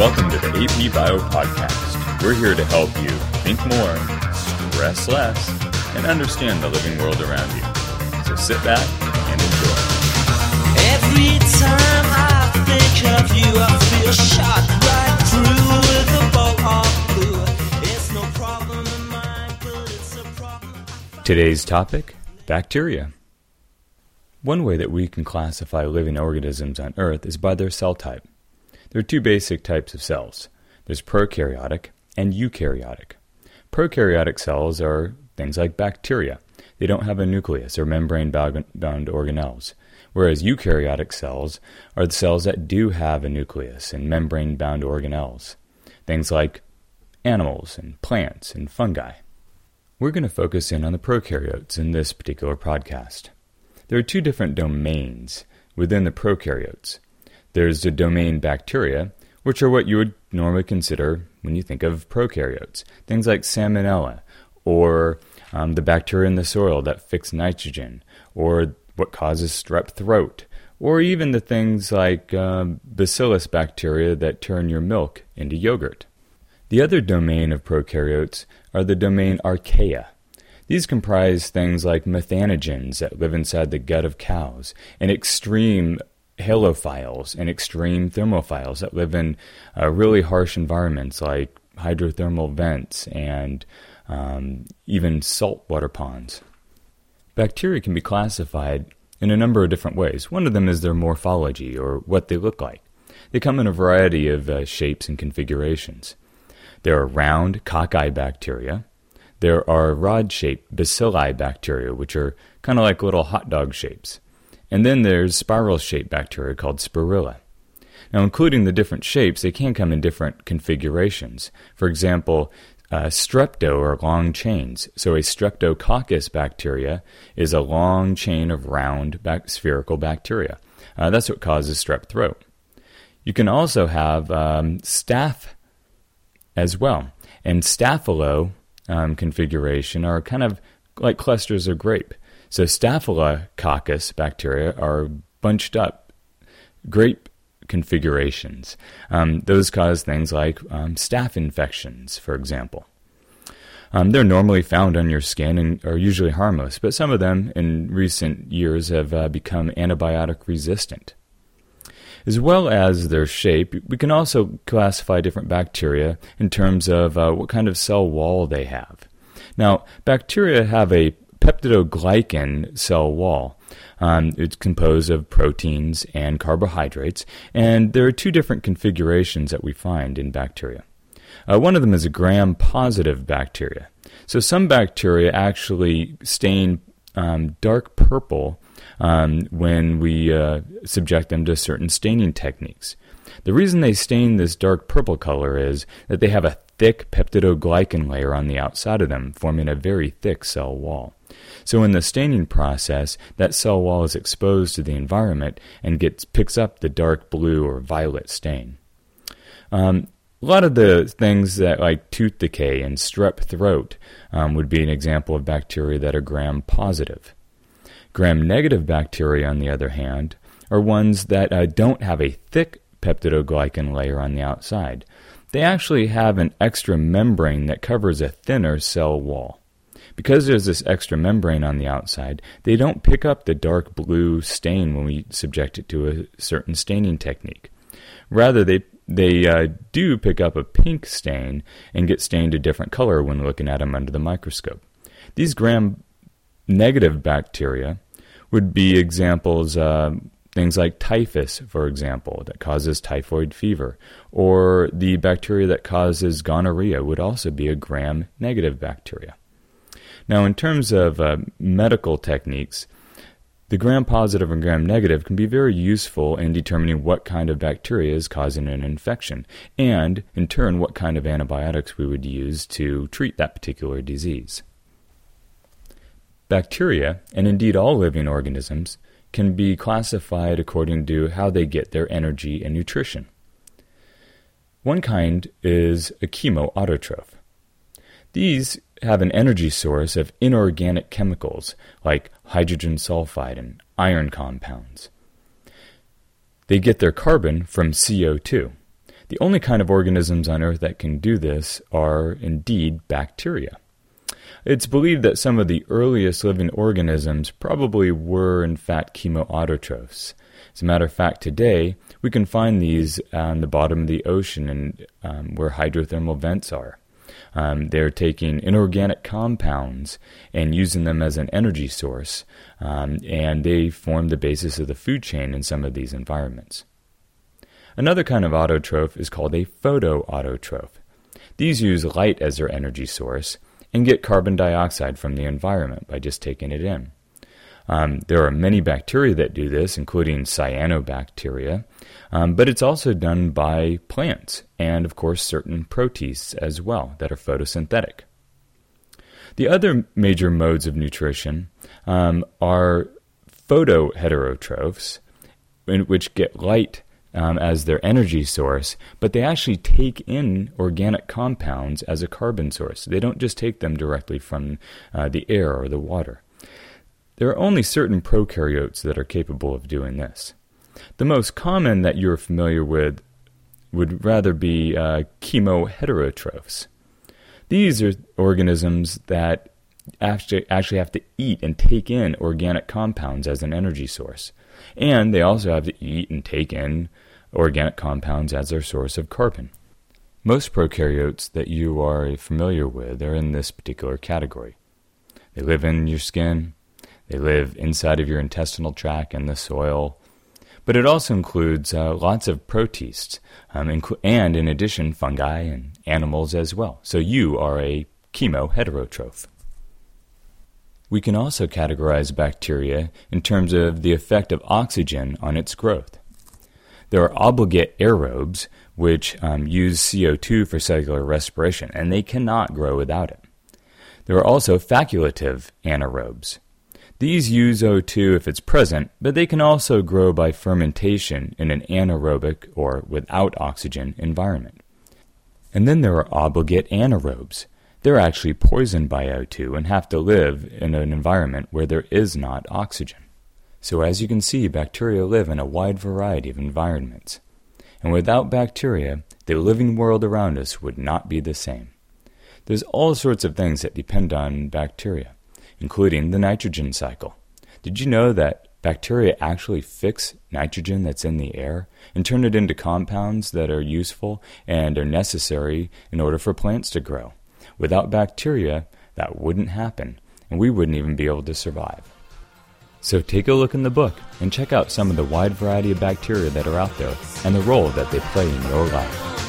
Welcome to the AP Bio Podcast. We're here to help you think more, stress less, and understand the living world around you. So sit back and enjoy. Every time I think of you, I feel shot right through with a bolt of glue. It's no problem of mine, but it's a problem. Today's topic bacteria. One way that we can classify living organisms on Earth is by their cell type. There are two basic types of cells there's prokaryotic and eukaryotic. Prokaryotic cells are things like bacteria. They don't have a nucleus or membrane bound organelles, whereas eukaryotic cells are the cells that do have a nucleus and membrane bound organelles, things like animals and plants and fungi. We're going to focus in on the prokaryotes in this particular podcast. There are two different domains within the prokaryotes. There's the domain bacteria, which are what you would normally consider when you think of prokaryotes. Things like salmonella, or um, the bacteria in the soil that fix nitrogen, or what causes strep throat, or even the things like um, bacillus bacteria that turn your milk into yogurt. The other domain of prokaryotes are the domain archaea. These comprise things like methanogens that live inside the gut of cows and extreme halophiles and extreme thermophiles that live in uh, really harsh environments like hydrothermal vents and um, even saltwater ponds. Bacteria can be classified in a number of different ways. One of them is their morphology or what they look like. They come in a variety of uh, shapes and configurations. There are round cocci bacteria, there are rod shaped bacilli bacteria, which are kind of like little hot dog shapes. And then there's spiral shaped bacteria called spirilla. Now, including the different shapes, they can come in different configurations. For example, uh, strepto are long chains. So a streptococcus bacteria is a long chain of round bac- spherical bacteria. Uh, that's what causes strep throat. You can also have um, staph as well. And staphylo um, configuration are kind of like clusters of grape. So Staphylococcus bacteria are bunched up grape configurations. Um, those cause things like um, staph infections, for example. Um, they're normally found on your skin and are usually harmless, but some of them in recent years have uh, become antibiotic resistant. As well as their shape, we can also classify different bacteria in terms of uh, what kind of cell wall they have. Now, bacteria have a peptidoglycan cell wall. Um, it's composed of proteins and carbohydrates, and there are two different configurations that we find in bacteria. Uh, one of them is a gram positive bacteria. So some bacteria actually stain um, dark purple um, when we uh, subject them to certain staining techniques. The reason they stain this dark purple color is that they have a thick peptidoglycan layer on the outside of them, forming a very thick cell wall. So in the staining process, that cell wall is exposed to the environment and gets picks up the dark blue or violet stain. Um, a lot of the things that like tooth decay and strep throat um, would be an example of bacteria that are gram positive. Gram negative bacteria, on the other hand, are ones that uh, don't have a thick peptidoglycan layer on the outside. They actually have an extra membrane that covers a thinner cell wall. Because there's this extra membrane on the outside, they don't pick up the dark blue stain when we subject it to a certain staining technique. Rather, they they uh, do pick up a pink stain and get stained a different color when looking at them under the microscope. These gram negative bacteria would be examples, uh, things like typhus, for example, that causes typhoid fever, or the bacteria that causes gonorrhea would also be a gram negative bacteria. Now, in terms of uh, medical techniques, the gram positive and gram negative can be very useful in determining what kind of bacteria is causing an infection, and in turn, what kind of antibiotics we would use to treat that particular disease. Bacteria, and indeed all living organisms, can be classified according to how they get their energy and nutrition. One kind is a chemoautotroph. These have an energy source of inorganic chemicals like hydrogen sulfide and iron compounds. They get their carbon from CO2. The only kind of organisms on Earth that can do this are indeed bacteria. It's believed that some of the earliest living organisms probably were, in fact, chemoautotrophs. As a matter of fact, today we can find these on the bottom of the ocean and um, where hydrothermal vents are. Um, they're taking inorganic compounds and using them as an energy source, um, and they form the basis of the food chain in some of these environments. Another kind of autotroph is called a photoautotroph. These use light as their energy source and get carbon dioxide from the environment by just taking it in. Um, there are many bacteria that do this, including cyanobacteria, um, but it's also done by plants and, of course, certain protists as well that are photosynthetic. The other major modes of nutrition um, are photoheterotrophs, which get light um, as their energy source, but they actually take in organic compounds as a carbon source. They don't just take them directly from uh, the air or the water. There are only certain prokaryotes that are capable of doing this. The most common that you're familiar with would rather be uh, chemoheterotrophs. These are organisms that actually, actually have to eat and take in organic compounds as an energy source. And they also have to eat and take in organic compounds as their source of carbon. Most prokaryotes that you are familiar with are in this particular category. They live in your skin, they live inside of your intestinal tract and the soil, but it also includes uh, lots of protists, um, and in addition, fungi and animals as well. So you are a chemoheterotroph. We can also categorize bacteria in terms of the effect of oxygen on its growth. There are obligate aerobes, which um, use CO2 for cellular respiration, and they cannot grow without it. There are also facultative anaerobes. These use O2 if it's present, but they can also grow by fermentation in an anaerobic or without oxygen environment. And then there are obligate anaerobes. They're actually poisoned by O2 and have to live in an environment where there is not oxygen. So, as you can see, bacteria live in a wide variety of environments. And without bacteria, the living world around us would not be the same. There's all sorts of things that depend on bacteria, including the nitrogen cycle. Did you know that bacteria actually fix nitrogen that's in the air and turn it into compounds that are useful and are necessary in order for plants to grow? Without bacteria, that wouldn't happen, and we wouldn't even be able to survive. So take a look in the book and check out some of the wide variety of bacteria that are out there and the role that they play in your life.